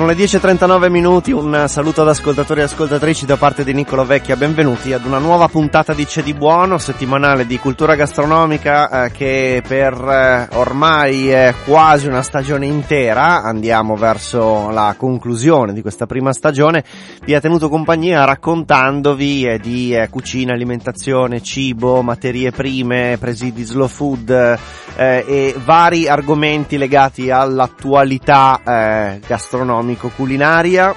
Sono le 10.39 minuti, un saluto ad ascoltatori e ascoltatrici da parte di Niccolo Vecchia, benvenuti ad una nuova puntata di C'è di Buono, settimanale di cultura gastronomica eh, che per eh, ormai eh, quasi una stagione intera, andiamo verso la conclusione di questa prima stagione, vi ha tenuto compagnia raccontandovi eh, di eh, cucina, alimentazione, cibo, materie prime, presidi slow food eh, e vari argomenti legati all'attualità gastronomica economico-culinaria.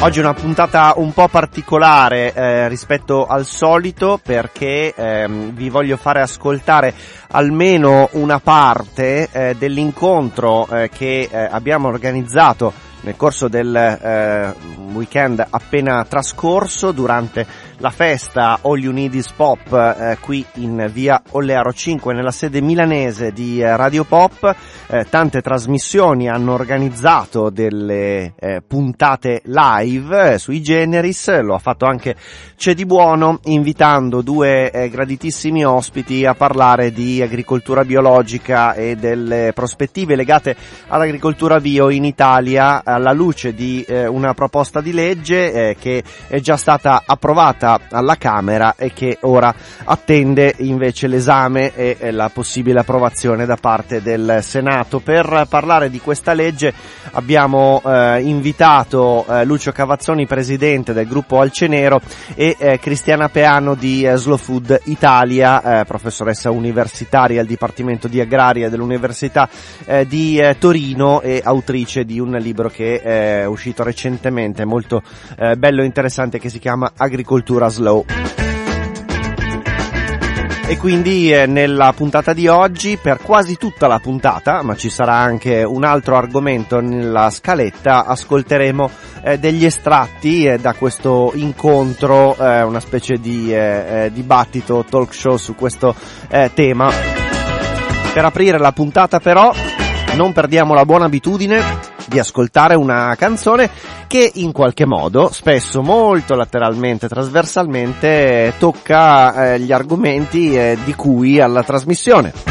Oggi è una puntata un po' particolare eh, rispetto al solito perché ehm, vi voglio fare ascoltare almeno una parte eh, dell'incontro eh, che eh, abbiamo organizzato nel corso del eh, weekend appena trascorso durante la festa All You Need Is Pop eh, qui in via Ollearo 5 nella sede milanese di eh, Radio Pop. Eh, tante trasmissioni hanno organizzato delle eh, puntate live eh, sui generis, lo ha fatto anche C'è di Buono invitando due eh, graditissimi ospiti a parlare di agricoltura biologica e delle prospettive legate all'agricoltura bio in Italia alla luce di una proposta di legge che è già stata approvata approvata alla Camera e che ora attende invece l'esame e la possibile approvazione da parte del Senato. Per parlare di questa legge abbiamo eh, invitato eh, Lucio Cavazzoni, presidente del gruppo Alcenero e eh, Cristiana Peano di eh, Slow Food Italia, eh, professoressa universitaria al Dipartimento di Agraria dell'Università eh, di Torino e autrice di un libro che è uscito recentemente, molto bello e interessante che si chiama Agricoltura addirittura slow. E quindi eh, nella puntata di oggi, per quasi tutta la puntata, ma ci sarà anche un altro argomento nella scaletta, ascolteremo eh, degli estratti eh, da questo incontro, una specie di dibattito, talk show su questo tema. Per aprire la puntata però, non perdiamo la buona abitudine di ascoltare una canzone che in qualche modo, spesso molto lateralmente, trasversalmente, tocca eh, gli argomenti eh, di cui alla trasmissione.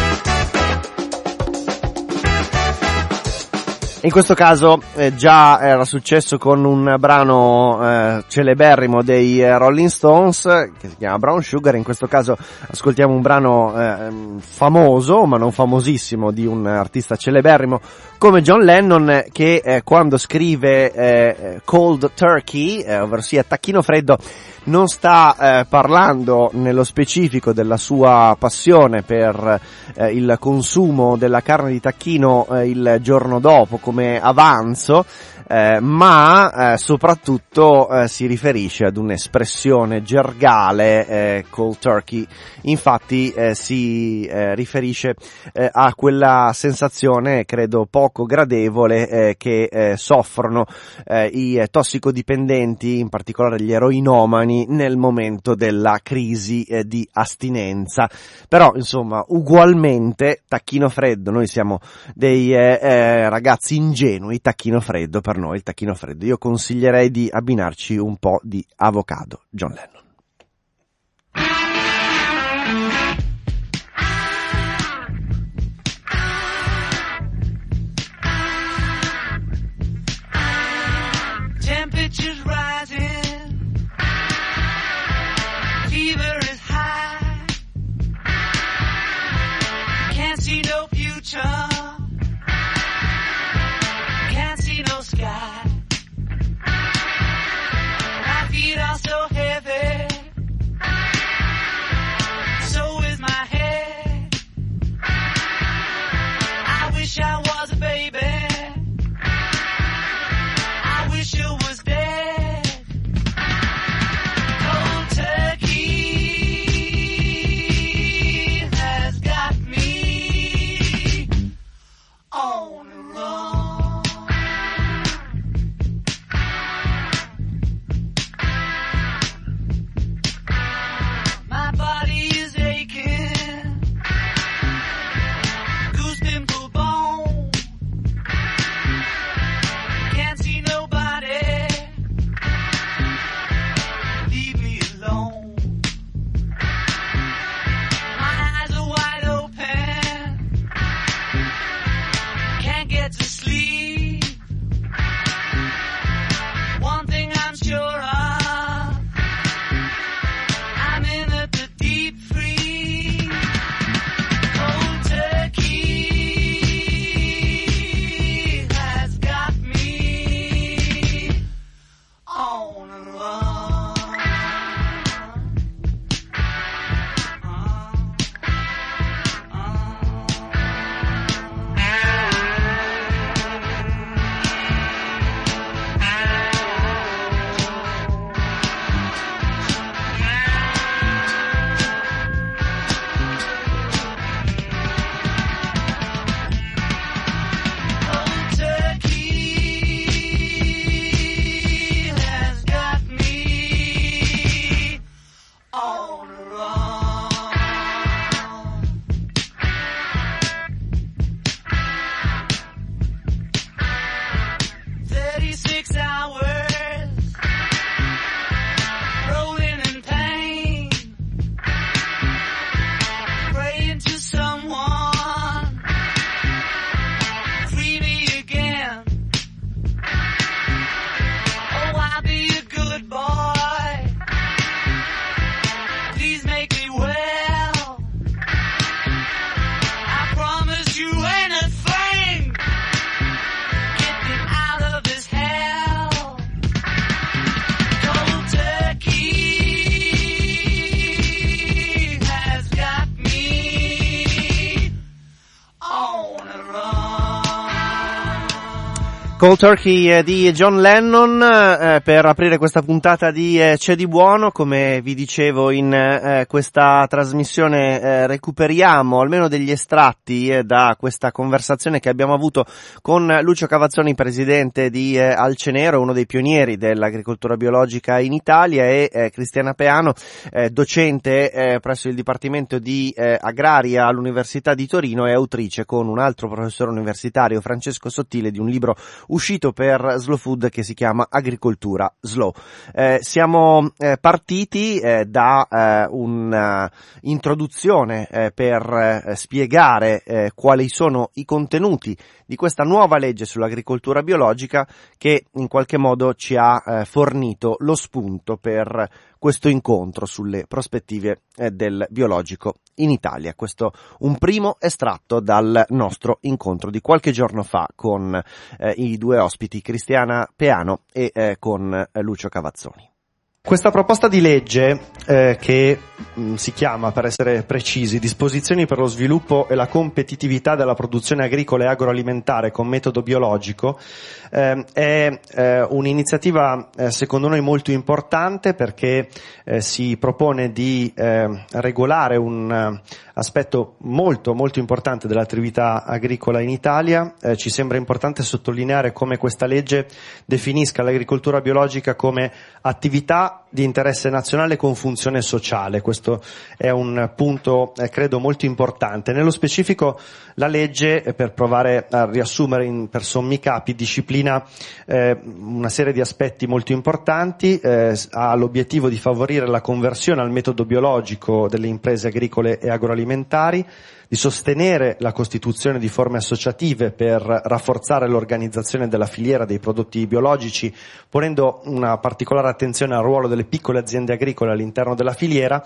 In questo caso eh, già era successo con un brano eh, celeberrimo dei eh, Rolling Stones che si chiama Brown Sugar, in questo caso ascoltiamo un brano eh, famoso ma non famosissimo di un artista celeberrimo come John Lennon che eh, quando scrive eh, Cold Turkey, ovvero sia tacchino freddo, non sta eh, parlando nello specifico della sua passione per eh, il consumo della carne di tacchino eh, il giorno dopo come avanzo, eh, ma eh, soprattutto eh, si riferisce ad un'espressione gergale cold turkey. Infatti si riferisce a quella sensazione, credo poco gradevole, che soffrono i tossicodipendenti, in particolare gli eroinomani, nel momento della crisi di astinenza. Però, insomma, ugualmente, tacchino freddo, noi siamo dei ragazzi ingenui, tacchino freddo per noi il tacchino freddo. Io consiglierei di abbinarci un po' di avocado. John Lennon. Fever Cold Turkey eh, di John Lennon eh, per aprire questa puntata di eh, C'è di buono, come vi dicevo in eh, questa trasmissione eh, recuperiamo almeno degli estratti eh, da questa conversazione che abbiamo avuto con Lucio Cavazzoni, presidente di Alcenero, uno dei pionieri dell'agricoltura biologica in Italia e Cristiana Peano, docente presso il Dipartimento di Agraria all'Università di Torino e autrice con un altro professore universitario, Francesco Sottile, di un libro uscito per Slow Food che si chiama Agricoltura Slow. Eh, siamo eh, partiti eh, da eh, un'introduzione eh, per eh, spiegare quali sono i contenuti di questa nuova legge sull'agricoltura biologica che in qualche modo ci ha fornito lo spunto per questo incontro sulle prospettive del biologico in Italia. Questo un primo estratto dal nostro incontro di qualche giorno fa con eh, i due ospiti Cristiana Peano e eh, con eh, Lucio Cavazzoni. Questa proposta di legge, eh, che mh, mm, si chiama, per essere precisi, Disposizioni per lo sviluppo e la competitività della produzione agricola e agroalimentare con metodo biologico, eh, è eh, un'iniziativa eh, secondo noi molto importante perché eh, si propone di eh, regolare un aspetto molto molto importante dell'attività agricola in Italia. ci sembra importante sottolineare come questa legge definisca l'agricoltura biologica come attività di interesse nazionale con funzione sociale. Questo è un punto, eh, credo, molto importante. Nello specifico la legge, eh, per provare a riassumere in, per sommi capi, disciplina eh, una serie di aspetti molto importanti, eh, ha l'obiettivo di favorire la conversione al metodo biologico delle imprese agricole e agroalimentari, di sostenere la costituzione di forme associative per rafforzare l'organizzazione della filiera dei prodotti biologici, ponendo una particolare attenzione al ruolo delle piccole aziende agricole all'interno della filiera,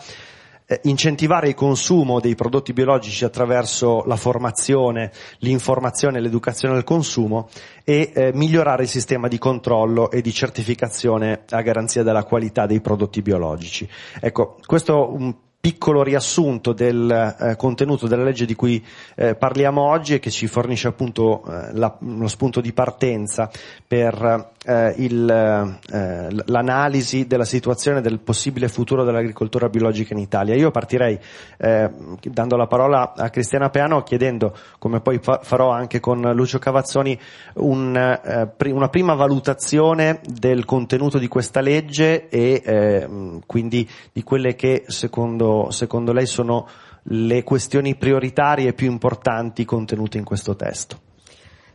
eh, incentivare il consumo dei prodotti biologici attraverso la formazione, l'informazione e l'educazione al consumo e eh, migliorare il sistema di controllo e di certificazione a garanzia della qualità dei prodotti biologici. Ecco, questo un piccolo riassunto del eh, contenuto della legge di cui eh, parliamo oggi e che ci fornisce appunto eh, la, lo spunto di partenza per eh, il, eh, l'analisi della situazione del possibile futuro dell'agricoltura biologica in Italia. Io partirei eh, dando la parola a Cristiana Peano chiedendo, come poi fa- farò anche con Lucio Cavazzoni, un, pri- una prima valutazione del contenuto di questa legge e quindi di quelle che secondo secondo, lei sono le questioni prioritarie più importanti contenute in questo testo?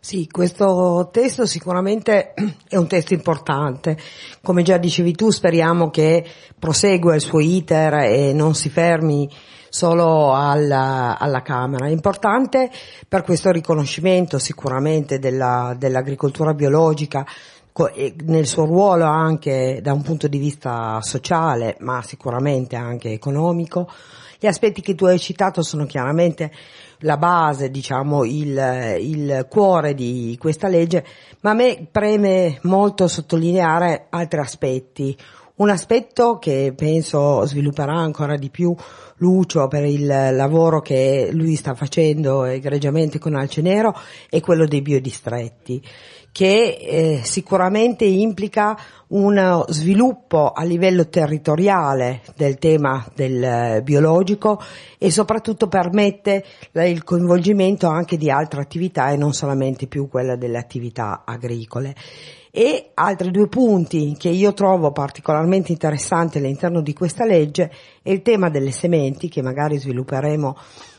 Sì, questo testo sicuramente è un testo importante. Come già dicevi tu, speriamo che prosegua il suo iter e non si fermi solo alla, alla Camera. È importante per questo riconoscimento sicuramente della, dell'agricoltura biologica nel suo ruolo anche da un punto di vista sociale, ma sicuramente anche economico. Gli aspetti che tu hai citato sono chiaramente la base, diciamo, il, il cuore di questa legge, ma a me preme molto sottolineare altri aspetti. Un aspetto che penso svilupperà ancora di più Lucio per il lavoro che lui sta facendo egregiamente con Alcenero è quello dei biodistretti che eh, sicuramente implica uno sviluppo a livello territoriale del tema del eh, biologico e soprattutto permette il coinvolgimento anche di altre attività e non solamente più quella delle attività agricole. E altri due punti che io trovo particolarmente interessanti all'interno di questa legge è il tema delle sementi che magari svilupperemo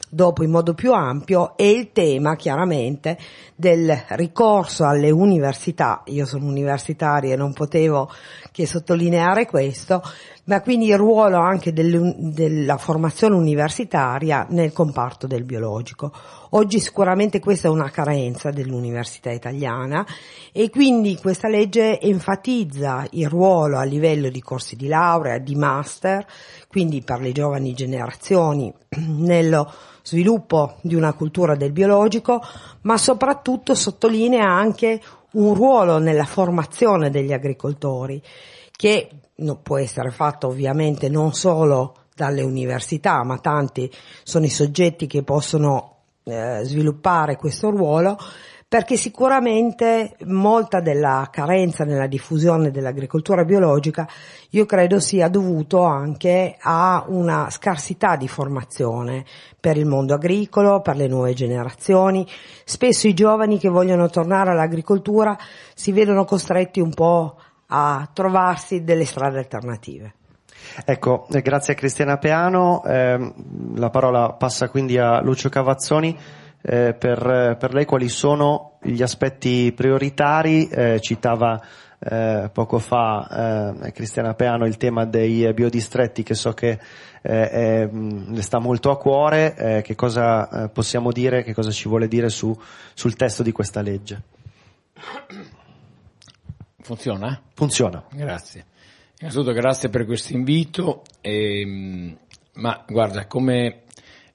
dopo in modo più ampio e il tema chiaramente del ricorso alle università, io sono universitaria e non potevo che sottolineare questo, ma quindi il ruolo anche del, della formazione universitaria nel comparto del biologico. Oggi sicuramente questa è una carenza dell'università italiana e quindi questa legge enfatizza il ruolo a livello di corsi di laurea, di master, quindi per le giovani generazioni nello sviluppo di una cultura del biologico, ma soprattutto sottolinea anche un ruolo nella formazione degli agricoltori, che può essere fatto ovviamente non solo dalle università, ma tanti sono i soggetti che possono eh, sviluppare questo ruolo, perché sicuramente molta della carenza nella diffusione dell'agricoltura biologica io credo sia dovuto anche a una scarsità di formazione per il mondo agricolo, per le nuove generazioni. Spesso i giovani che vogliono tornare all'agricoltura si vedono costretti un po' a trovarsi delle strade alternative. Ecco, eh, grazie a Cristiana Peano, eh, la parola passa quindi a Lucio Cavazzoni. Eh, per, per, lei quali sono gli aspetti prioritari? Eh, citava eh, poco fa eh, Cristiana Peano il tema dei biodistretti che so che eh, le sta molto a cuore, che cosa possiamo dire, che cosa ci vuole dire su, sul testo di questa legge? Funziona? Funziona. Grazie. Innanzitutto grazie per questo invito, e, ma guarda, come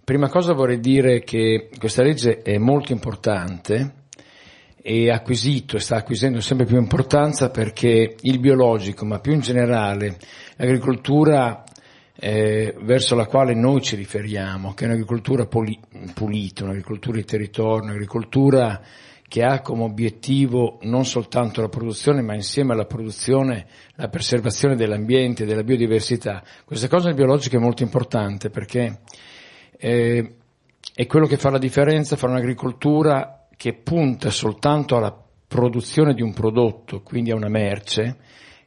prima cosa vorrei dire che questa legge è molto importante e ha acquisito e sta acquisendo sempre più importanza perché il biologico, ma più in generale l'agricoltura eh, verso la quale noi ci riferiamo, che è un'agricoltura poli- pulita, un'agricoltura di territorio, un'agricoltura che ha come obiettivo non soltanto la produzione, ma insieme alla produzione la preservazione dell'ambiente, della biodiversità. Questa cosa nel biologico è molto importante perché eh, è quello che fa la differenza fra un'agricoltura che punta soltanto alla produzione di un prodotto, quindi a una merce,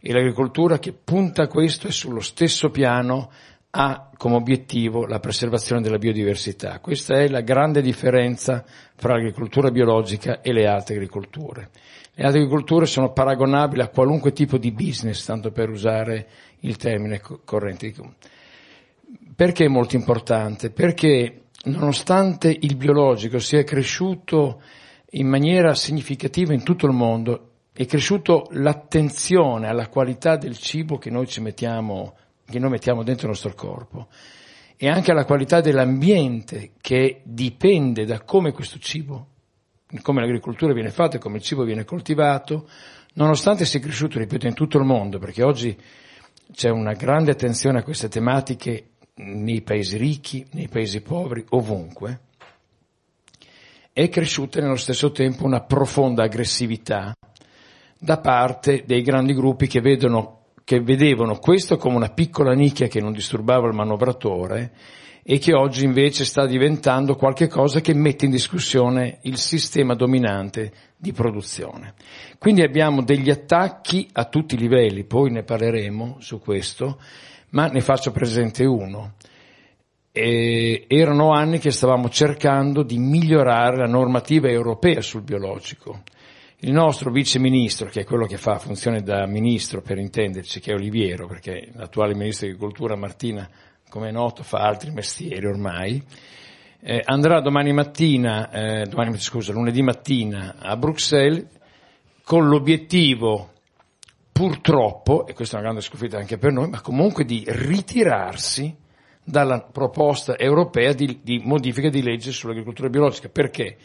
e l'agricoltura che punta a questo e sullo stesso piano ha come obiettivo la preservazione della biodiversità. Questa è la grande differenza fra l'agricoltura biologica e le altre agricolture. Le altre agricolture sono paragonabili a qualunque tipo di business, tanto per usare il termine corrente. Perché è molto importante? Perché nonostante il biologico sia cresciuto in maniera significativa in tutto il mondo, è cresciuto l'attenzione alla qualità del cibo che noi ci mettiamo che noi mettiamo dentro il nostro corpo e anche alla qualità dell'ambiente che dipende da come questo cibo, come l'agricoltura viene fatta e come il cibo viene coltivato, nonostante sia cresciuto, ripeto, in tutto il mondo, perché oggi c'è una grande attenzione a queste tematiche nei paesi ricchi, nei paesi poveri, ovunque, è cresciuta nello stesso tempo una profonda aggressività da parte dei grandi gruppi che vedono che vedevano questo come una piccola nicchia che non disturbava il manovratore e che oggi invece sta diventando qualcosa che mette in discussione il sistema dominante di produzione. Quindi abbiamo degli attacchi a tutti i livelli, poi ne parleremo su questo, ma ne faccio presente uno. E erano anni che stavamo cercando di migliorare la normativa europea sul biologico il nostro vice ministro, che è quello che fa funzione da ministro per intenderci, che è Oliviero, perché l'attuale ministro di agricoltura Martina, come è noto, fa altri mestieri ormai, eh, andrà domani mattina, eh, domani, scusa, lunedì mattina a Bruxelles con l'obiettivo purtroppo, e questa è una grande sconfitta anche per noi, ma comunque di ritirarsi dalla proposta europea di, di modifica di legge sull'agricoltura biologica. Perché?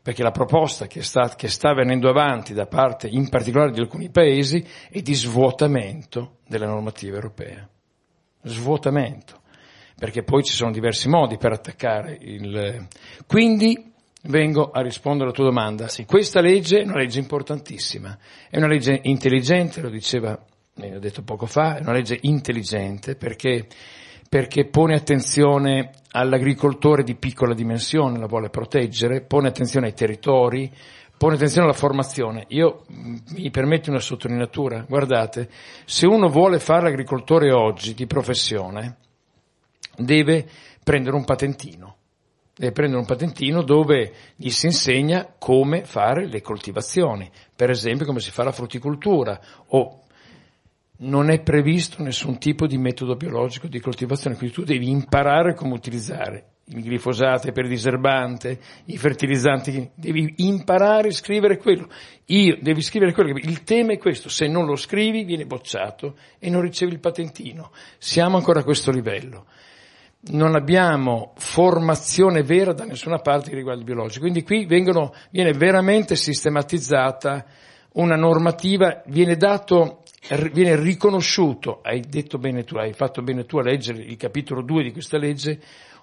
perché la proposta che sta, che sta venendo avanti da parte in particolare di alcuni paesi è di svuotamento della normativa europea. Svuotamento, perché poi ci sono diversi modi per attaccare il... Quindi vengo a rispondere alla tua domanda. Sì. Questa legge è una legge importantissima, è una legge intelligente, lo diceva, ne ho detto poco fa, è una legge intelligente perché perché pone attenzione all'agricoltore di piccola dimensione, la vuole proteggere, pone attenzione ai territori, pone attenzione alla formazione. Io mm, mi permetto una sottolineatura, guardate, se uno vuole fare l'agricoltore oggi di professione, deve prendere un patentino. Deve prendere un patentino dove gli si insegna come fare le coltivazioni, per esempio come si fa la frutticoltura o non è previsto nessun tipo di metodo biologico di coltivazione, quindi tu devi imparare come utilizzare il glifosato per diserbante, i fertilizzanti, devi imparare a scrivere quello. Io, devi scrivere quello. Il tema è questo, se non lo scrivi viene bocciato e non ricevi il patentino. Siamo ancora a questo livello. Non abbiamo formazione vera da nessuna parte che riguarda il biologico, quindi qui vengono, viene veramente sistematizzata una normativa, viene dato viene riconosciuto, hai detto bene tu, hai fatto bene tu a leggere il capitolo 2 di questa legge,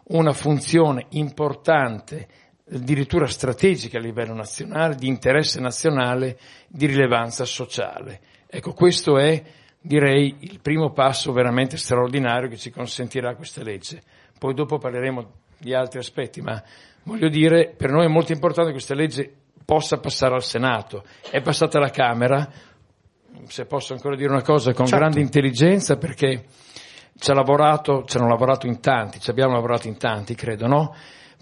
una funzione importante addirittura strategiche a livello nazionale, di interesse nazionale, di rilevanza sociale. Ecco, questo è, direi, il primo passo veramente straordinario che ci consentirà questa legge. Poi dopo parleremo di altri aspetti, ma voglio dire, per noi è molto importante che questa legge possa passare al Senato. È passata alla Camera, se posso ancora dire una cosa, con certo. grande intelligenza perché ci, ha lavorato, ci hanno lavorato in tanti, ci abbiamo lavorato in tanti, credo, no?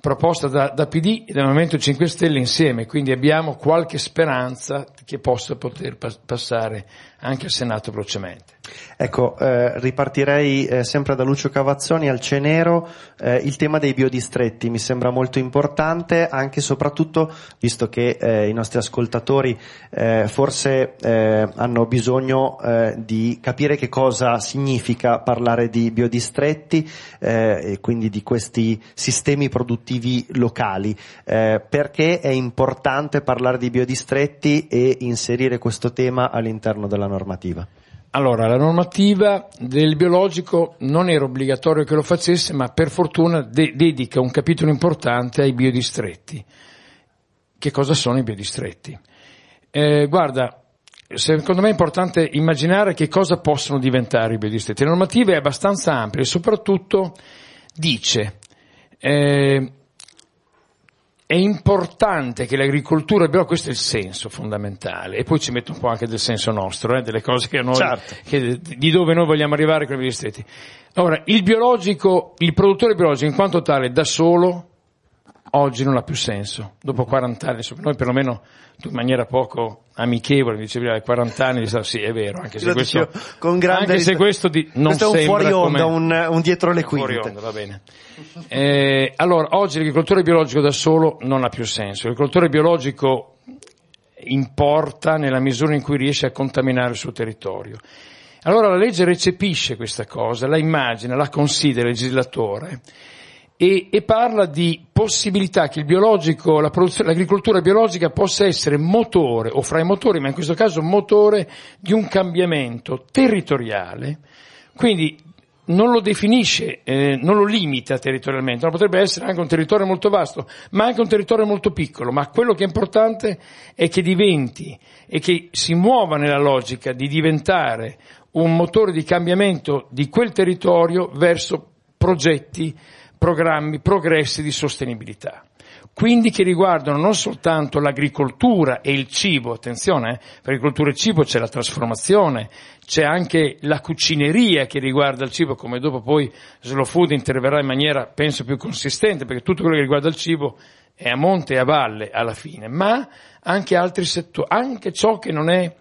Proposta da, da, PD e dal Movimento 5 Stelle insieme, quindi abbiamo qualche speranza che possa poter pas- passare anche al Senato velocemente. Ecco, eh, ripartirei eh, sempre da Lucio Cavazzoni al Cenero, eh, il tema dei biodistretti mi sembra molto importante, anche e soprattutto visto che eh, i nostri ascoltatori eh, forse eh, hanno bisogno di capire che cosa significa parlare di biodistretti e quindi di questi sistemi produttivi locali, perché è importante parlare di biodistretti e inserire questo tema all'interno della normativa. Allora, la normativa del biologico non era obbligatorio che lo facesse, ma per fortuna de- dedica un capitolo importante ai biodistretti. Che cosa sono i biodistretti? Eh, guarda, secondo me è importante immaginare che cosa possono diventare i biodistretti. La normativa è abbastanza ampia e soprattutto dice eh, è importante che l'agricoltura, però questo è il senso fondamentale, e poi ci metto un po' anche del senso nostro, eh, delle cose che noi, certo. che, di dove noi vogliamo arrivare con i distretti. Ora, il biologico, il produttore biologico in quanto tale da solo, oggi non ha più senso, dopo 40 anni, noi perlomeno in maniera poco amichevole mi dicevi 40 anni, sì è vero, anche se questo, con grande anche se questo di, non questo è un fuori onda, un, un, dietro le quinte. Fuori onda, va bene. Eh, allora, oggi l'agricoltore biologico da solo non ha più senso, l'agricoltore biologico importa nella misura in cui riesce a contaminare il suo territorio. Allora la legge recepisce questa cosa, la immagina, la considera il legislatore e, e parla di possibilità che il biologico, la l'agricoltura biologica possa essere motore, o fra i motori, ma in questo caso motore di un cambiamento territoriale, quindi non lo definisce, eh, non lo limita territorialmente, no, potrebbe essere anche un territorio molto vasto, ma anche un territorio molto piccolo, ma quello che è importante è che diventi e che si muova nella logica di diventare un motore di cambiamento di quel territorio verso progetti programmi, progressi di sostenibilità. Quindi che riguardano non soltanto l'agricoltura e il cibo, attenzione, eh, per agricoltura e cibo c'è la trasformazione, c'è anche la cucineria che riguarda il cibo, come dopo poi Slow Food interverrà in maniera, penso, più consistente, perché tutto quello che riguarda il cibo è a monte e a valle alla fine, ma anche altri settori, anche ciò che non è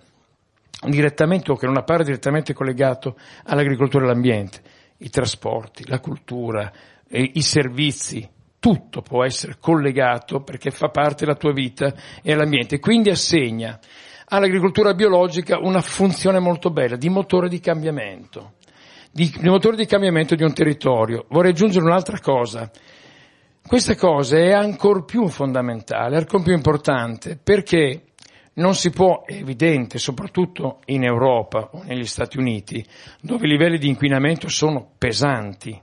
direttamente o che non appare direttamente collegato all'agricoltura e all'ambiente, i trasporti, la cultura, i servizi, tutto può essere collegato perché fa parte della tua vita e all'ambiente, quindi assegna all'agricoltura biologica una funzione molto bella di motore di cambiamento, di, di motore di cambiamento di un territorio. Vorrei aggiungere un'altra cosa. Questa cosa è ancora più fondamentale, ancora più importante, perché non si può, è evidente, soprattutto in Europa o negli Stati Uniti, dove i livelli di inquinamento sono pesanti,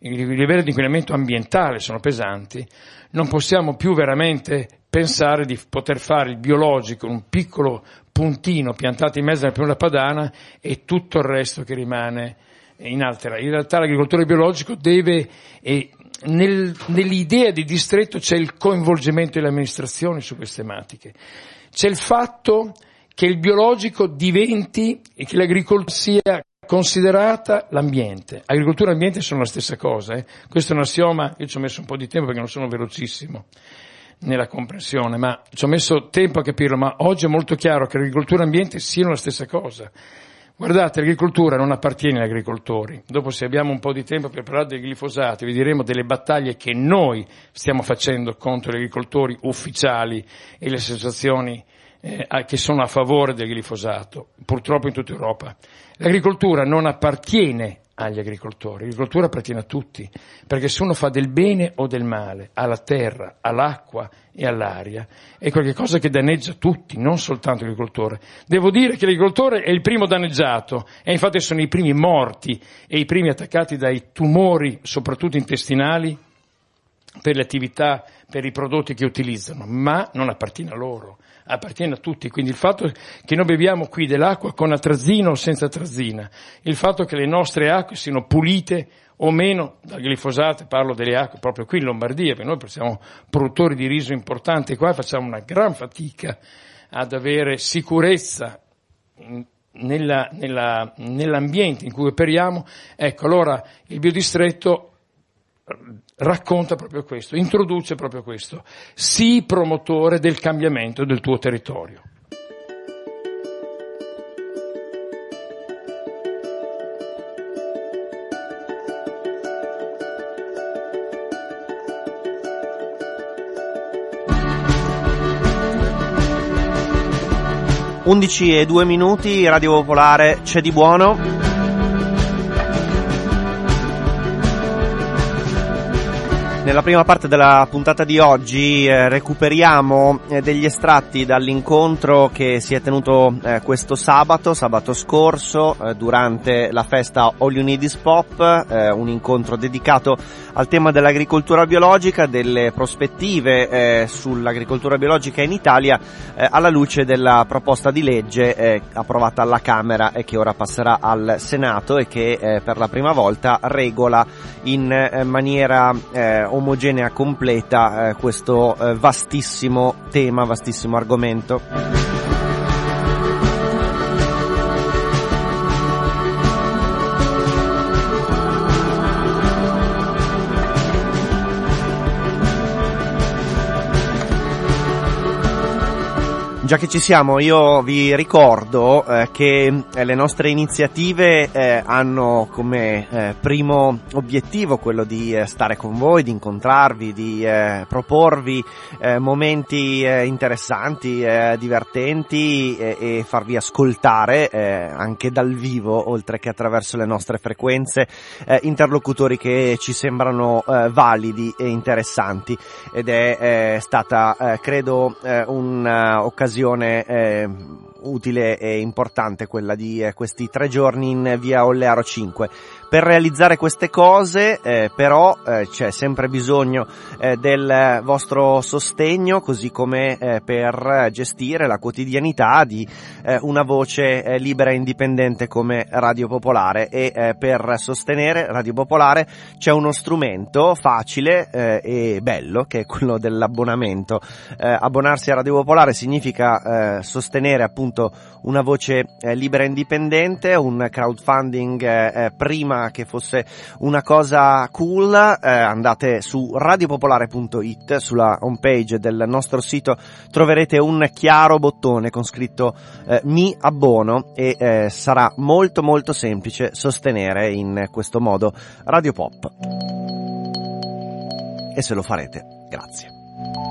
i livelli di inquinamento ambientale sono pesanti, non possiamo più veramente pensare di poter fare il biologico, un piccolo puntino piantato in mezzo alla pianura padana e tutto il resto che rimane inalterato. In realtà l'agricoltore biologico deve, e nel, nell'idea di distretto c'è il coinvolgimento delle amministrazioni su queste tematiche. C'è il fatto che il biologico diventi e che l'agricoltura sia considerata l'ambiente. Agricoltura e ambiente sono la stessa cosa, eh? questo è un assioma, io ci ho messo un po' di tempo perché non sono velocissimo nella comprensione, ma ci ho messo tempo a capirlo, ma oggi è molto chiaro che agricoltura e ambiente siano la stessa cosa. Guardate, l'agricoltura non appartiene agli agricoltori. Dopo, se abbiamo un po' di tempo per parlare dei glifosati, vi diremo delle battaglie che noi stiamo facendo contro gli agricoltori ufficiali e le associazioni eh, che sono a favore del glifosato, purtroppo in tutta Europa. L'agricoltura non appartiene agli agricoltori, l'agricoltura appartiene a tutti, perché se uno fa del bene o del male alla terra, all'acqua e all'aria, è qualcosa che danneggia tutti, non soltanto l'agricoltore. Devo dire che l'agricoltore è il primo danneggiato e infatti sono i primi morti e i primi attaccati dai tumori, soprattutto intestinali, per le attività, per i prodotti che utilizzano, ma non appartiene a loro, appartiene a tutti. Quindi il fatto che noi beviamo qui dell'acqua con atrazina o senza atrazina, il fatto che le nostre acque siano pulite o meno dal glifosato, parlo delle acque proprio qui in Lombardia, perché noi siamo produttori di riso importanti qua facciamo una gran fatica ad avere sicurezza nella, nella, nell'ambiente in cui operiamo, ecco allora il biodistretto racconta proprio questo, introduce proprio questo, sii promotore del cambiamento del tuo territorio. 11 e 2 minuti, Radio Popolare, c'è di buono. Nella prima parte della puntata di oggi eh, recuperiamo eh, degli estratti dall'incontro che si è tenuto eh, questo sabato, sabato scorso, eh, durante la festa All You Need Is Pop, eh, un incontro dedicato al tema dell'agricoltura biologica, delle prospettive eh, sull'agricoltura biologica in Italia alla luce della proposta di legge approvata alla Camera e che ora passerà al Senato e che per la prima volta regola in maniera omogenea, completa eh, questo eh, vastissimo tema, vastissimo argomento. Già che ci siamo, io vi ricordo eh, che eh, le nostre iniziative eh, hanno come eh, primo obiettivo quello di eh, stare con voi, di incontrarvi, di eh, proporvi momenti interessanti, divertenti e farvi ascoltare anche dal vivo, oltre che attraverso le nostre frequenze, interlocutori che ci sembrano validi e interessanti. Ed è stata, credo, un'occasione occasione eh, utile e importante quella di eh, questi tre giorni in via Ollearo 5. Per realizzare queste cose eh, però eh, c'è sempre bisogno eh, del vostro sostegno così come eh, per gestire la quotidianità di eh, una voce eh, libera e indipendente come Radio Popolare e per sostenere Radio Popolare c'è uno strumento facile e bello che è quello dell'abbonamento. abbonarsi a Radio Popolare significa sostenere appunto una voce libera e indipendente, un crowdfunding prima prima che fosse una cosa cool, eh, andate su radiopopolare.it, sulla homepage del nostro sito troverete un chiaro bottone con scritto eh, mi abbono e eh, sarà molto molto semplice sostenere in questo modo Radio Pop. E se lo farete, grazie.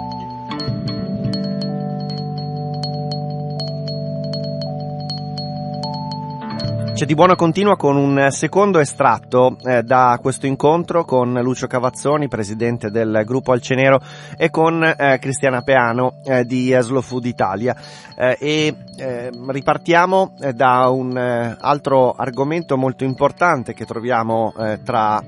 C'è di buono continua con un secondo estratto eh, da questo incontro con Lucio Cavazzoni, presidente del gruppo Alcenero, e con eh, Cristiana Peano eh, di Slow Food Italia. Eh, e eh, ripartiamo eh, da un altro argomento molto importante che troviamo tra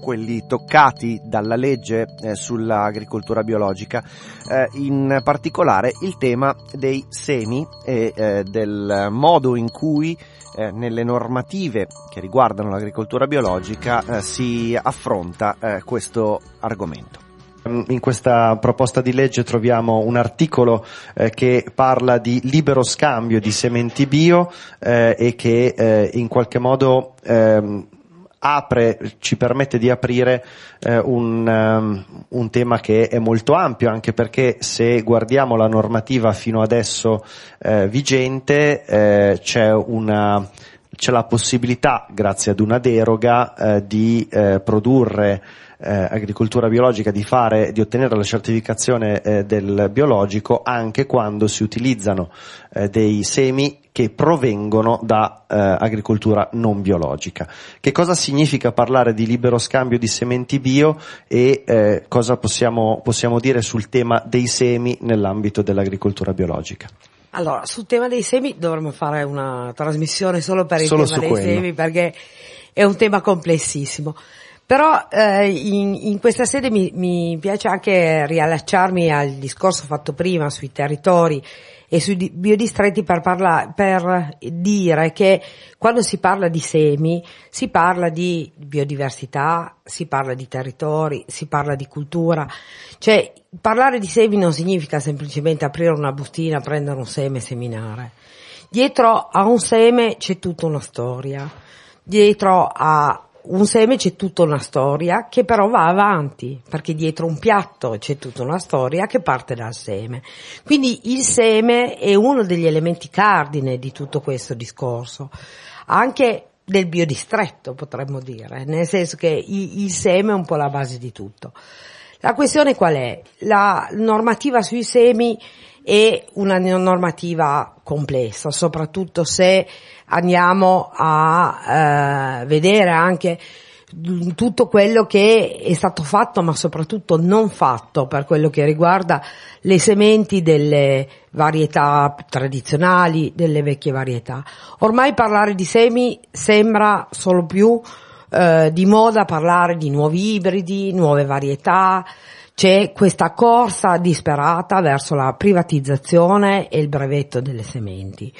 quelli toccati dalla legge eh, sull'agricoltura biologica, eh, in particolare il tema dei semi e eh, del modo in cui eh, nelle normative che riguardano l'agricoltura biologica eh, si affronta eh, questo argomento. In questa proposta di legge troviamo un articolo eh, che parla di libero scambio di sementi bio eh, e che eh, in qualche modo ehm, apre, ci permette di aprire eh, un, um, un, tema che è molto ampio, anche perché se guardiamo la normativa fino adesso eh, vigente eh, c'è una c'è la possibilità, grazie ad una deroga, eh, di eh, produrre eh, agricoltura biologica di fare, di ottenere la certificazione eh, del biologico anche quando si utilizzano eh, dei semi che provengono da eh, agricoltura non biologica. Che cosa significa parlare di libero scambio di sementi bio e eh, cosa possiamo, possiamo dire sul tema dei semi nell'ambito dell'agricoltura biologica? Allora, sul tema dei semi dovremmo fare una trasmissione solo per il solo tema dei quello. semi perché è un tema complessissimo. Però eh, in, in, questa sede mi, mi, piace anche riallacciarmi al discorso fatto prima sui territori e sui biodistretti per, parla, per dire che quando si parla di semi si parla di biodiversità, si parla di territori, si parla di cultura. Cioè parlare di semi non significa semplicemente aprire una bustina, prendere un seme e seminare. Dietro a un seme c'è tutta una storia. Dietro a un seme c'è tutta una storia che però va avanti, perché dietro un piatto c'è tutta una storia che parte dal seme. Quindi il seme è uno degli elementi cardine di tutto questo discorso, anche del biodistretto potremmo dire, nel senso che il, seme è un po' la base di tutto. La questione qual è? La normativa sui semi è una normativa complessa, soprattutto se andiamo a eh, vedere anche tutto quello che è stato fatto ma soprattutto non fatto per quello che riguarda le sementi delle varietà tradizionali, delle vecchie varietà. Ormai parlare di semi sembra solo più eh, di moda parlare di nuovi ibridi, nuove varietà, c'è questa corsa disperata verso la privatizzazione e il brevetto delle sementi.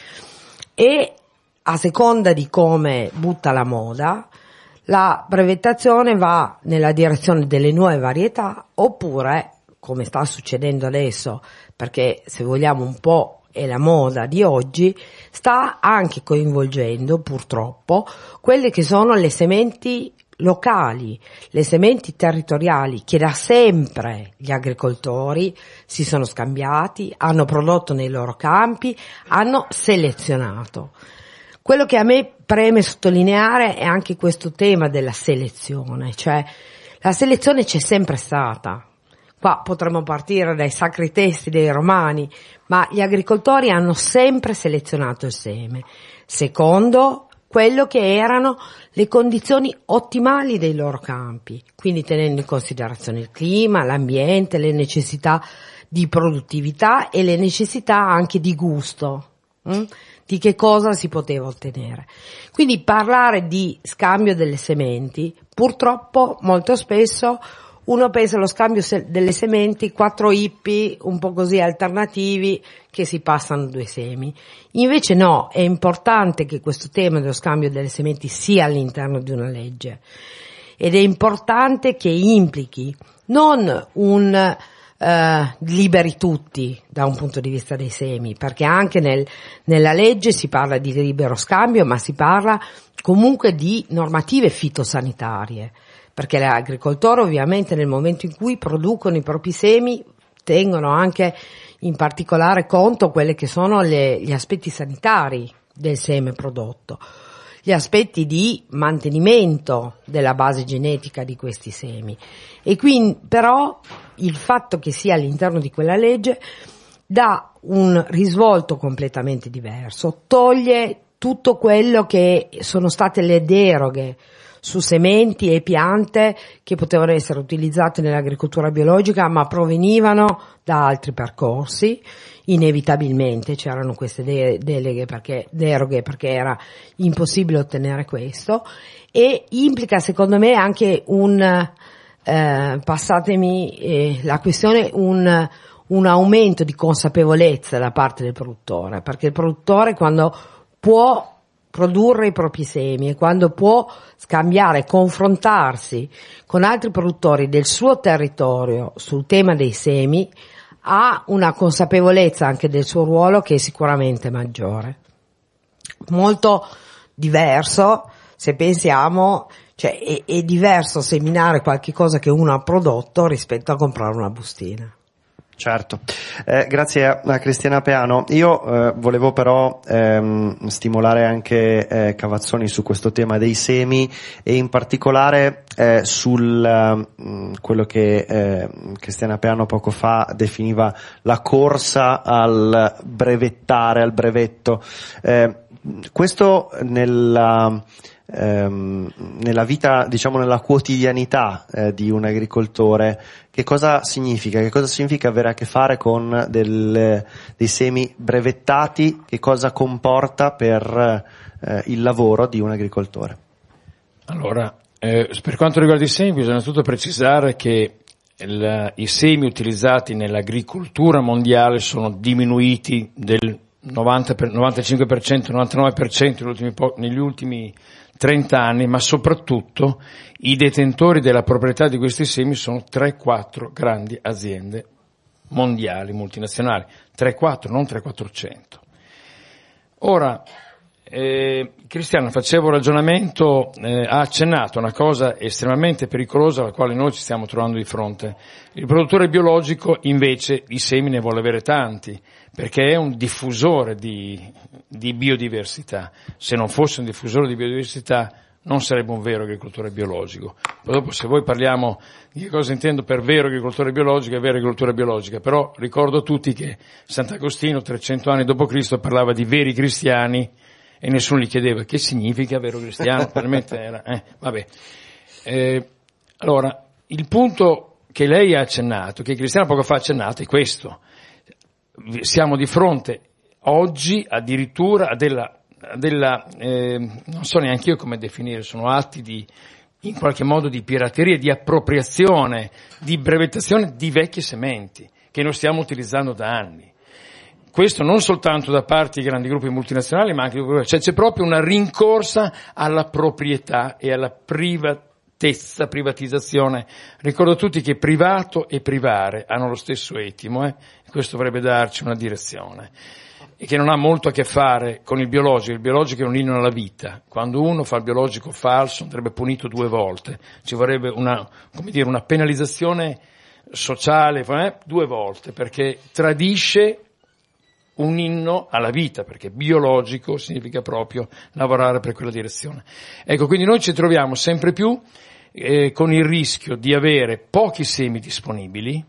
E a seconda di come butta la moda, la brevettazione va nella direzione delle nuove varietà oppure, come sta succedendo adesso, perché se vogliamo un po' è la moda di oggi, sta anche coinvolgendo purtroppo quelle che sono le sementi locali, le sementi territoriali che da sempre gli agricoltori si sono scambiati, hanno prodotto nei loro campi, hanno selezionato. Quello che a me preme sottolineare è anche questo tema della selezione, cioè la selezione c'è sempre stata. Qua potremmo partire dai sacri testi dei romani, ma gli agricoltori hanno sempre selezionato il seme, secondo quello che erano le condizioni ottimali dei loro campi, quindi tenendo in considerazione il clima, l'ambiente, le necessità di produttività e le necessità anche di gusto. Hm? di che cosa si poteva ottenere. Quindi parlare di scambio delle sementi, purtroppo molto spesso uno pensa allo scambio delle sementi, quattro ippi un po' così alternativi che si passano due semi. Invece no, è importante che questo tema dello scambio delle sementi sia all'interno di una legge ed è importante che implichi non un eh, liberi tutti da un punto di vista dei semi, perché anche nel, nella legge si parla di libero scambio, ma si parla comunque di normative fitosanitarie, perché gli agricoltori ovviamente nel momento in cui producono i propri semi tengono anche in particolare conto quelli che sono le, gli aspetti sanitari del seme prodotto gli aspetti di mantenimento della base genetica di questi semi. E quindi però il fatto che sia all'interno di quella legge dà un risvolto completamente diverso, toglie tutto quello che sono state le deroghe su sementi e piante che potevano essere utilizzate nell'agricoltura biologica ma provenivano da altri percorsi. Inevitabilmente c'erano queste de- deleghe perché, deroghe perché era impossibile ottenere questo. E implica secondo me anche un, eh, passatemi eh, la questione, un, un aumento di consapevolezza da parte del produttore, perché il produttore quando può produrre i propri semi e quando può scambiare, confrontarsi con altri produttori del suo territorio sul tema dei semi, ha una consapevolezza anche del suo ruolo che è sicuramente maggiore. Molto diverso se pensiamo, cioè è, è diverso seminare qualche cosa che uno ha prodotto rispetto a comprare una bustina. Certo, eh, grazie a, Cristiana Peano. Io eh, volevo però ehm, stimolare anche eh, Cavazzoni su questo tema dei semi e in particolare eh, sul mh, mm, quello che eh, Cristiana Peano poco fa definiva la corsa al brevettare, al brevetto. Eh, questo nella ehm, nella vita, diciamo nella quotidianità eh, di un agricoltore, che cosa significa? Che cosa significa avere a che fare con del, dei semi brevettati? Che cosa comporta per eh, il lavoro di un agricoltore? Allora, eh, per quanto riguarda i semi bisogna innanzitutto precisare che il, i semi utilizzati nell'agricoltura mondiale sono diminuiti del 90 per, 95%, 99% negli ultimi, negli ultimi 30 anni, ma soprattutto i detentori della proprietà di questi semi sono 3-4 grandi aziende mondiali, multinazionali, 3-4, non 3-400. Ora, eh, Cristiano faceva un ragionamento, eh, ha accennato una cosa estremamente pericolosa alla quale noi ci stiamo trovando di fronte. Il produttore biologico invece i semi ne vuole avere tanti, perché è un diffusore di, di biodiversità. Se non fosse un diffusore di biodiversità non sarebbe un vero agricoltore biologico. Poi dopo se voi parliamo di cosa intendo per vero agricoltore biologico, è vera agricoltura biologica, però ricordo a tutti che Sant'Agostino 300 anni dopo parlava di veri cristiani e nessuno gli chiedeva che significa vero cristiano, veramente era, eh, vabbè. Eh, allora, il punto che lei ha accennato, che Cristiano poco fa ha accennato, è questo. Siamo di fronte oggi addirittura a della, della eh, non so neanche io come definire, sono atti di, in qualche modo di pirateria, di appropriazione, di brevettazione di vecchie sementi che noi stiamo utilizzando da anni questo non soltanto da parte dei grandi gruppi multinazionali, ma anche cioè c'è proprio una rincorsa alla proprietà e alla privatezza, privatizzazione. Ricordo a tutti che privato e privare hanno lo stesso etimo, eh? Questo dovrebbe darci una direzione e che non ha molto a che fare con il biologico, il biologico è un inno alla vita. Quando uno fa il biologico falso andrebbe punito due volte, ci vorrebbe una, dire, una penalizzazione sociale eh? due volte perché tradisce un inno alla vita, perché biologico significa proprio lavorare per quella direzione. Ecco, quindi noi ci troviamo sempre più eh, con il rischio di avere pochi semi disponibili,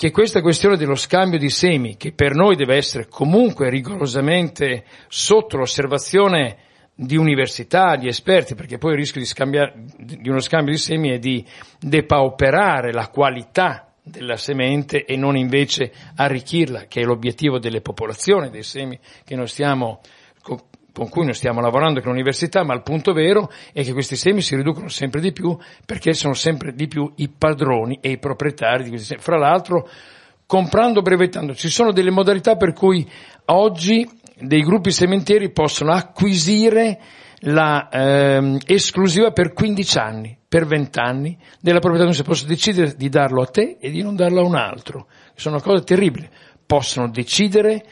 che questa questione dello scambio di semi, che per noi deve essere comunque rigorosamente sotto l'osservazione di università, di esperti, perché poi il rischio di, scambiare, di uno scambio di semi è di depauperare la qualità della semente e non invece arricchirla, che è l'obiettivo delle popolazioni, dei semi noi stiamo, con cui noi stiamo lavorando con l'università, ma il punto vero è che questi semi si riducono sempre di più perché sono sempre di più i padroni e i proprietari di questi semi. Fra l'altro, comprando, brevettando, ci sono delle modalità per cui oggi dei gruppi sementieri possono acquisire la ehm, esclusiva per 15 anni, per 20 anni della proprietà, non si possa decidere di darlo a te e di non darlo a un altro. Sono cose terribili. Possono decidere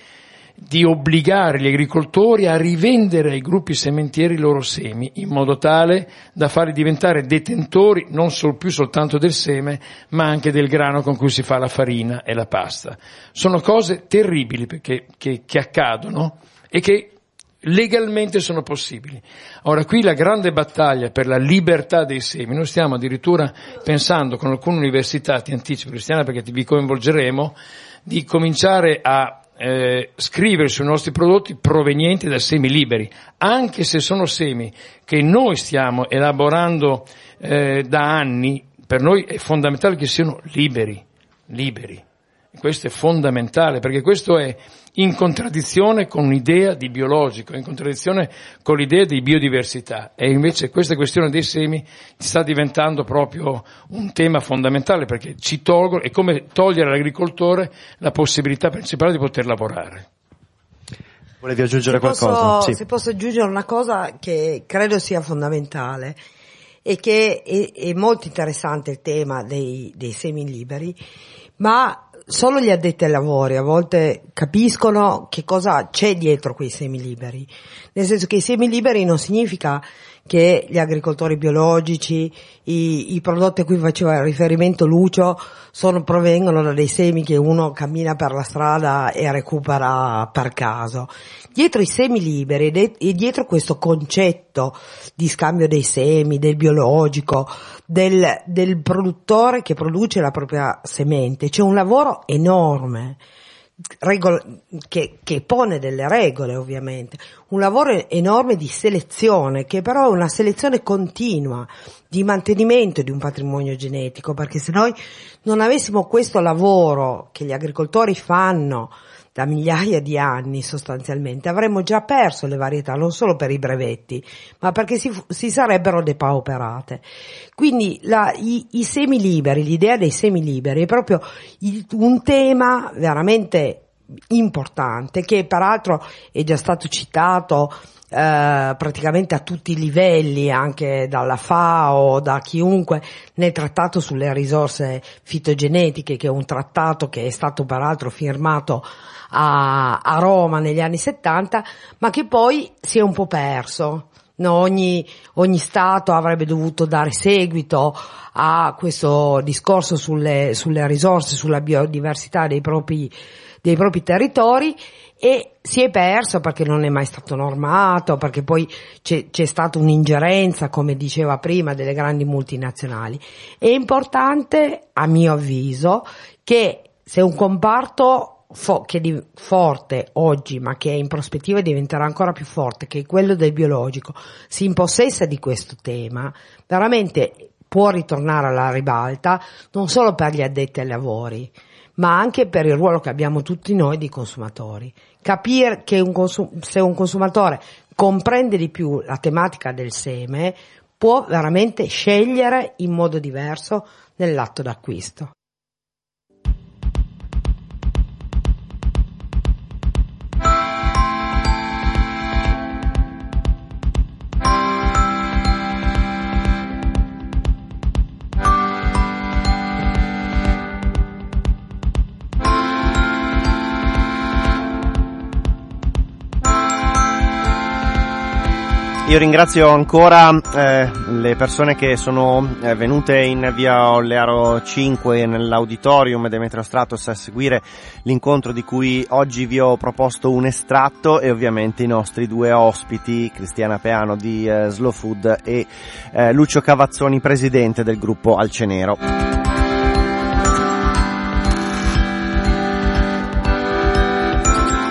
di obbligare gli agricoltori a rivendere ai gruppi sementieri i loro semi in modo tale da farli diventare detentori non sol, più soltanto del seme ma anche del grano con cui si fa la farina e la pasta. Sono cose terribili perché, che, che accadono e che legalmente sono possibili. Ora qui la grande battaglia per la libertà dei semi, noi stiamo addirittura pensando con alcune università, ti anticipo Cristiana perché ti vi coinvolgeremo, di cominciare a eh, scrivere sui nostri prodotti provenienti da semi liberi, anche se sono semi che noi stiamo elaborando eh, da anni, per noi è fondamentale che siano liberi, liberi. Questo è fondamentale perché questo è in contraddizione con un'idea di biologico, in contraddizione con l'idea di biodiversità e invece questa questione dei semi sta diventando proprio un tema fondamentale perché ci tolgono, è come togliere all'agricoltore la possibilità principale di poter lavorare. Volevi aggiungere se qualcosa? Posso, sì. Se posso aggiungere una cosa che credo sia fondamentale e che è, è molto interessante il tema dei, dei semi liberi, ma solo gli addetti ai lavori a volte capiscono che cosa c'è dietro quei semi liberi. Nel senso che i semi liberi non significa che gli agricoltori biologici, i, i prodotti a cui faceva riferimento Lucio, sono, provengono da dei semi che uno cammina per la strada e recupera per caso. Dietro i semi liberi e dietro questo concetto di scambio dei semi, del biologico, del, del produttore che produce la propria semente, c'è un lavoro enorme regole, che, che, pone delle regole ovviamente, un lavoro enorme di selezione che però è una selezione continua di mantenimento di un patrimonio genetico perché se noi non avessimo questo lavoro che gli agricoltori fanno da migliaia di anni sostanzialmente, avremmo già perso le varietà, non solo per i brevetti, ma perché si, si sarebbero depauperate. Quindi la, i, i semi liberi, l'idea dei semi liberi è proprio il, un tema veramente importante che peraltro è già stato citato eh, praticamente a tutti i livelli, anche dalla FAO, da chiunque, nel trattato sulle risorse fitogenetiche, che è un trattato che è stato peraltro firmato a, a Roma negli anni 70, ma che poi si è un po' perso. No, ogni, ogni, Stato avrebbe dovuto dare seguito a questo discorso sulle, sulle risorse, sulla biodiversità dei propri, dei propri territori e si è perso perché non è mai stato normato, perché poi c'è, c'è stata un'ingerenza, come diceva prima, delle grandi multinazionali. È importante, a mio avviso, che se un comparto fo- che è forte oggi, ma che in prospettiva diventerà ancora più forte, che è quello del biologico, si impossessa di questo tema, veramente può ritornare alla ribalta, non solo per gli addetti ai lavori, ma anche per il ruolo che abbiamo tutti noi di consumatori. Capire che un consum- se un consumatore comprende di più la tematica del seme, può veramente scegliere in modo diverso nell'atto d'acquisto. Io ringrazio ancora eh, le persone che sono eh, venute in via Ollearo 5 nell'auditorium Demetrio Stratos a seguire l'incontro di cui oggi vi ho proposto un estratto e ovviamente i nostri due ospiti, Cristiana Peano di eh, Slow Food e eh, Lucio Cavazzoni, presidente del gruppo Alcenero.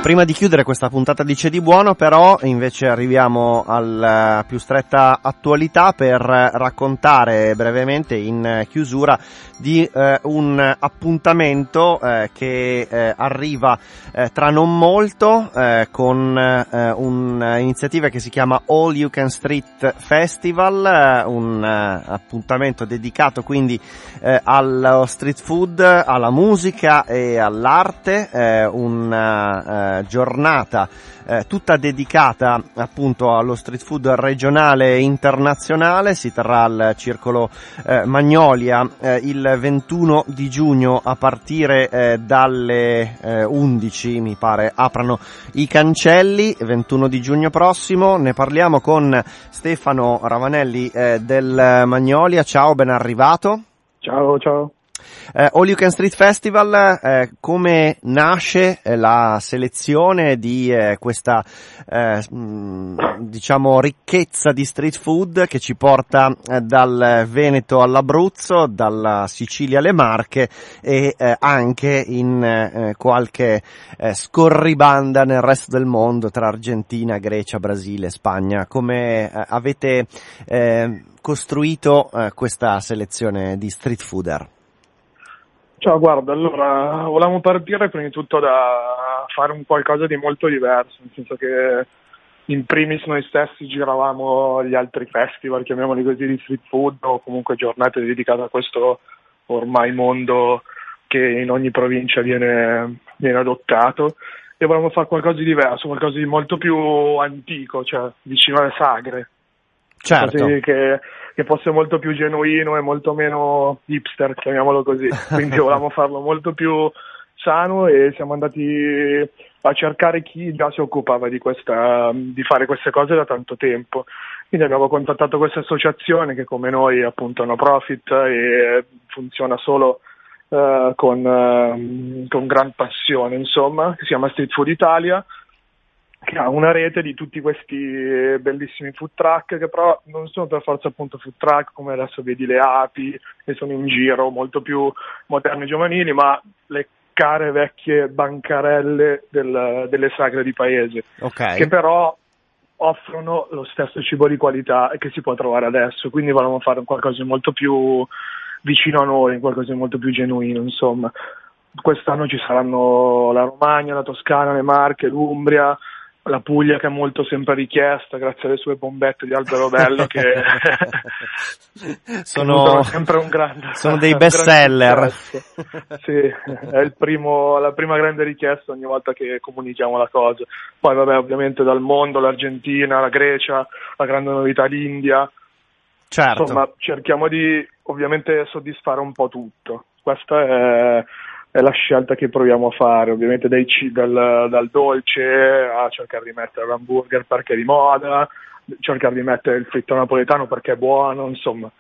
Prima di chiudere questa puntata di C'è di buono, però, invece arriviamo alla più stretta attualità per raccontare brevemente in chiusura di eh, un appuntamento eh, che eh, arriva eh, tra non molto eh, con eh, un'iniziativa che si chiama All You Can Street Festival, un appuntamento dedicato quindi allo street food, alla musica e all'arte, giornata eh, tutta dedicata appunto allo street food regionale e internazionale, si terrà al Circolo eh, Magnolia eh, il 21 di giugno a partire eh, dalle 11 eh, mi pare aprano i cancelli, 21 di giugno prossimo, ne parliamo con Stefano Ravanelli eh, del Magnolia, ciao ben arrivato. Ciao, ciao. Eh, All You Can Street Festival, eh, come nasce eh, la selezione di eh, questa eh, mm, diciamo ricchezza di street food che ci porta eh, dal Veneto all'Abruzzo, dalla Sicilia alle Marche e anche in qualche scorribanda nel resto del mondo tra Argentina, Grecia, Brasile, Spagna. Come avete costruito questa selezione di street fooder? Ciao, guarda, allora volevamo partire prima di tutto da fare un qualcosa di molto diverso, nel senso che in primis noi stessi giravamo gli altri festival, chiamiamoli così, di street food o comunque giornate dedicate a questo ormai mondo che in ogni provincia viene, viene adottato e volevamo fare qualcosa di diverso, qualcosa di molto più antico, cioè vicino alle sagre. Certo. Che, che fosse molto più genuino e molto meno hipster, chiamiamolo così. Quindi volevamo farlo molto più sano e siamo andati a cercare chi già si occupava di, questa, di fare queste cose da tanto tempo. Quindi abbiamo contattato questa associazione che come noi appunto è una profit e funziona solo uh, con, uh, con gran passione, insomma, che si chiama Street Food Italia che ha una rete di tutti questi bellissimi food truck che però non sono per forza appunto food truck come adesso vedi le api che sono in giro molto più moderne e giovanili ma le care vecchie bancarelle del, delle sagre di paese okay. che però offrono lo stesso cibo di qualità che si può trovare adesso quindi volevamo fare qualcosa di molto più vicino a noi qualcosa di molto più genuino insomma quest'anno ci saranno la Romagna, la Toscana, le Marche, l'Umbria, la Puglia che è molto sempre richiesta grazie alle sue bombette di Alberobello che sono, che sempre un grande sono dei best seller sì, è il primo, la prima grande richiesta ogni volta che comunichiamo la cosa. Poi vabbè ovviamente dal mondo l'Argentina, la Grecia la grande novità l'India. Certo. insomma cerchiamo di ovviamente soddisfare un po' tutto. Questa è è la scelta che proviamo a fare, ovviamente dai, dal, dal dolce a cercare di mettere l'hamburger perché è di moda, cercare di mettere il fritto napoletano perché è buono, insomma,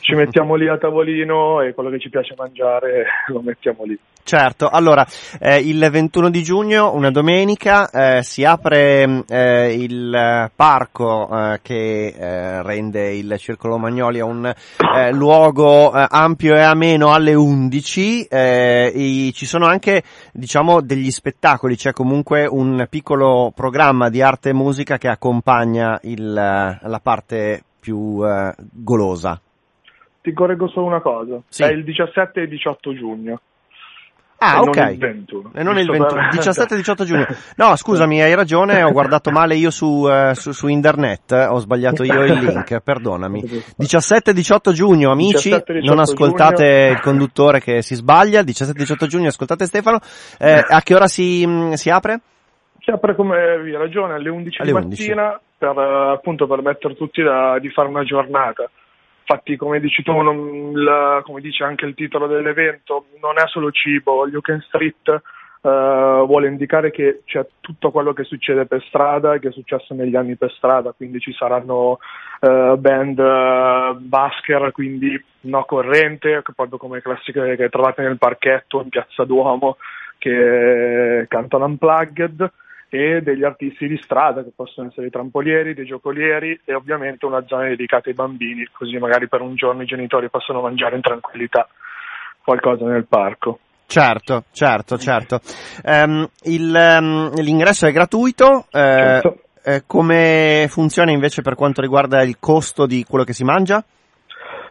ci mettiamo lì a tavolino e quello che ci piace mangiare lo mettiamo lì. Certo, allora eh, il 21 di giugno, una domenica, eh, si apre eh, il parco eh, che eh, rende il Circolo Magnolia un eh, luogo ampio e ameno alle 11. I, ci sono anche, diciamo, degli spettacoli, c'è comunque un piccolo programma di arte e musica che accompagna il, la parte più golosa. Ti correggo solo una cosa, sì. è il 17 e 18 giugno. Ah, e ok. Non il 21. E non il 21. 17-18 giugno. No, scusami, hai ragione, ho guardato male io su, uh, su, su internet, eh, ho sbagliato io il link, perdonami. 17-18 giugno, amici, 17, non ascoltate giugno. il conduttore che si sbaglia, 17-18 giugno ascoltate Stefano. Eh, a che ora si, mh, si apre? Si apre come avevi ragione alle 11 Alle di 11. Per appunto permettere a tutti da- di fare una giornata. Infatti, come dici tu, non- il- come dice anche il titolo dell'evento, non è solo cibo. You Can Street eh, vuole indicare che c'è tutto quello che succede per strada e che è successo negli anni per strada, quindi ci saranno eh, band eh, basker, quindi no corrente, proprio come classiche che trovate nel parchetto in Piazza Duomo, che cantano unplugged e degli artisti di strada che possono essere dei trampolieri, dei giocolieri e ovviamente una zona dedicata ai bambini, così magari per un giorno i genitori possono mangiare in tranquillità qualcosa nel parco. Certo, certo, certo. Ehm, il, ehm, l'ingresso è gratuito, eh, Certo. eh, come funziona invece per quanto riguarda il costo di quello che si mangia?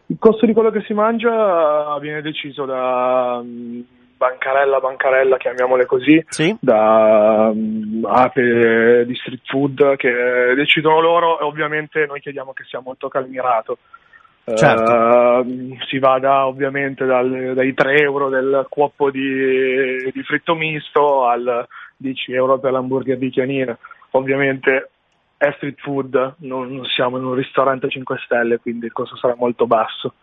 Il costo di quello che si mangia viene deciso da bancarella bancarella, chiamiamole così, Sì? da mm, ape di street food che decidono loro e ovviamente noi chiediamo che sia molto calmirato. Certo. Eh, si va da, ovviamente dal- dai 3 euro del cuoppo di, di fritto misto al 10 euro per l'hamburger di chianina. Ovviamente è street food, non, non siamo in un ristorante 5 stelle, quindi il costo sarà molto basso.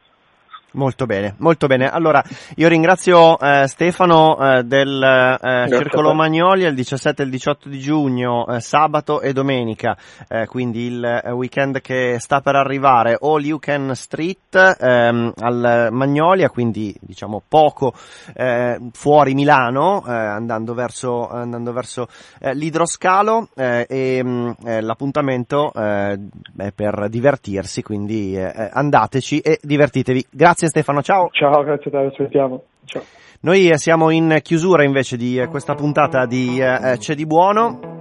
Molto bene, molto bene. Allora, io ringrazio eh, Stefano eh, del eh, Circolo. Magnolia il 17 e il 18 di giugno, eh, sabato e domenica, eh, quindi il eh, weekend che sta per arrivare, All You Can Street ehm, al Magnolia, quindi diciamo poco fuori Milano, andando verso, andando verso l'idroscalo e eh, l'appuntamento è per divertirsi, quindi andateci e divertitevi. Grazie Stefano, ciao. Ciao, grazie a te, aspettiamo. Ciao. Noi siamo in chiusura invece di eh, questa puntata di eh, eh, C'è di buono.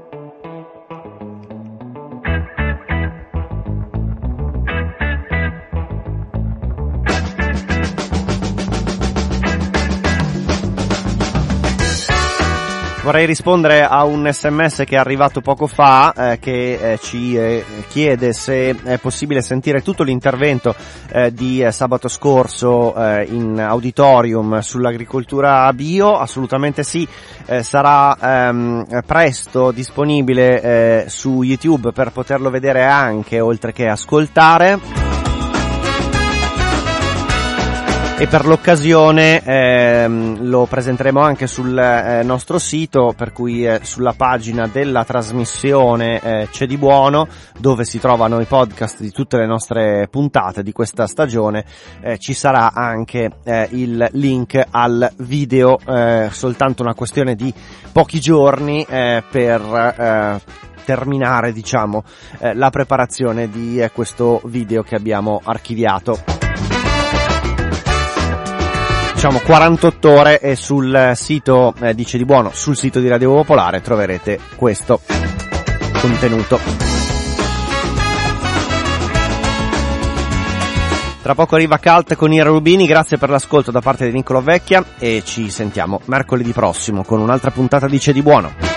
Vorrei rispondere a un sms che è arrivato poco fa eh, che eh, ci eh, chiede se è possibile sentire tutto l'intervento eh, di eh, sabato scorso eh, in auditorium sull'agricoltura bio. Assolutamente sì, sarà ehm, presto disponibile su YouTube per poterlo vedere anche oltre che ascoltare. E per l'occasione ehm, lo presenteremo anche sul eh, nostro sito, per cui eh, sulla pagina della trasmissione eh, C'è di buono, dove si trovano i podcast di tutte le nostre puntate di questa stagione, eh, ci sarà anche eh, il link al video, eh, soltanto una questione di pochi giorni eh, per eh, terminare diciamo eh, la preparazione di eh, questo video che abbiamo archiviato diciamo 48 ore e sul sito eh, dice di buono sul sito di Radio Popolare troverete questo contenuto Tra poco arriva Cult con Ira Rubini, grazie per l'ascolto da parte di Niccolo Vecchia e ci sentiamo mercoledì prossimo con un'altra puntata di C'è di buono.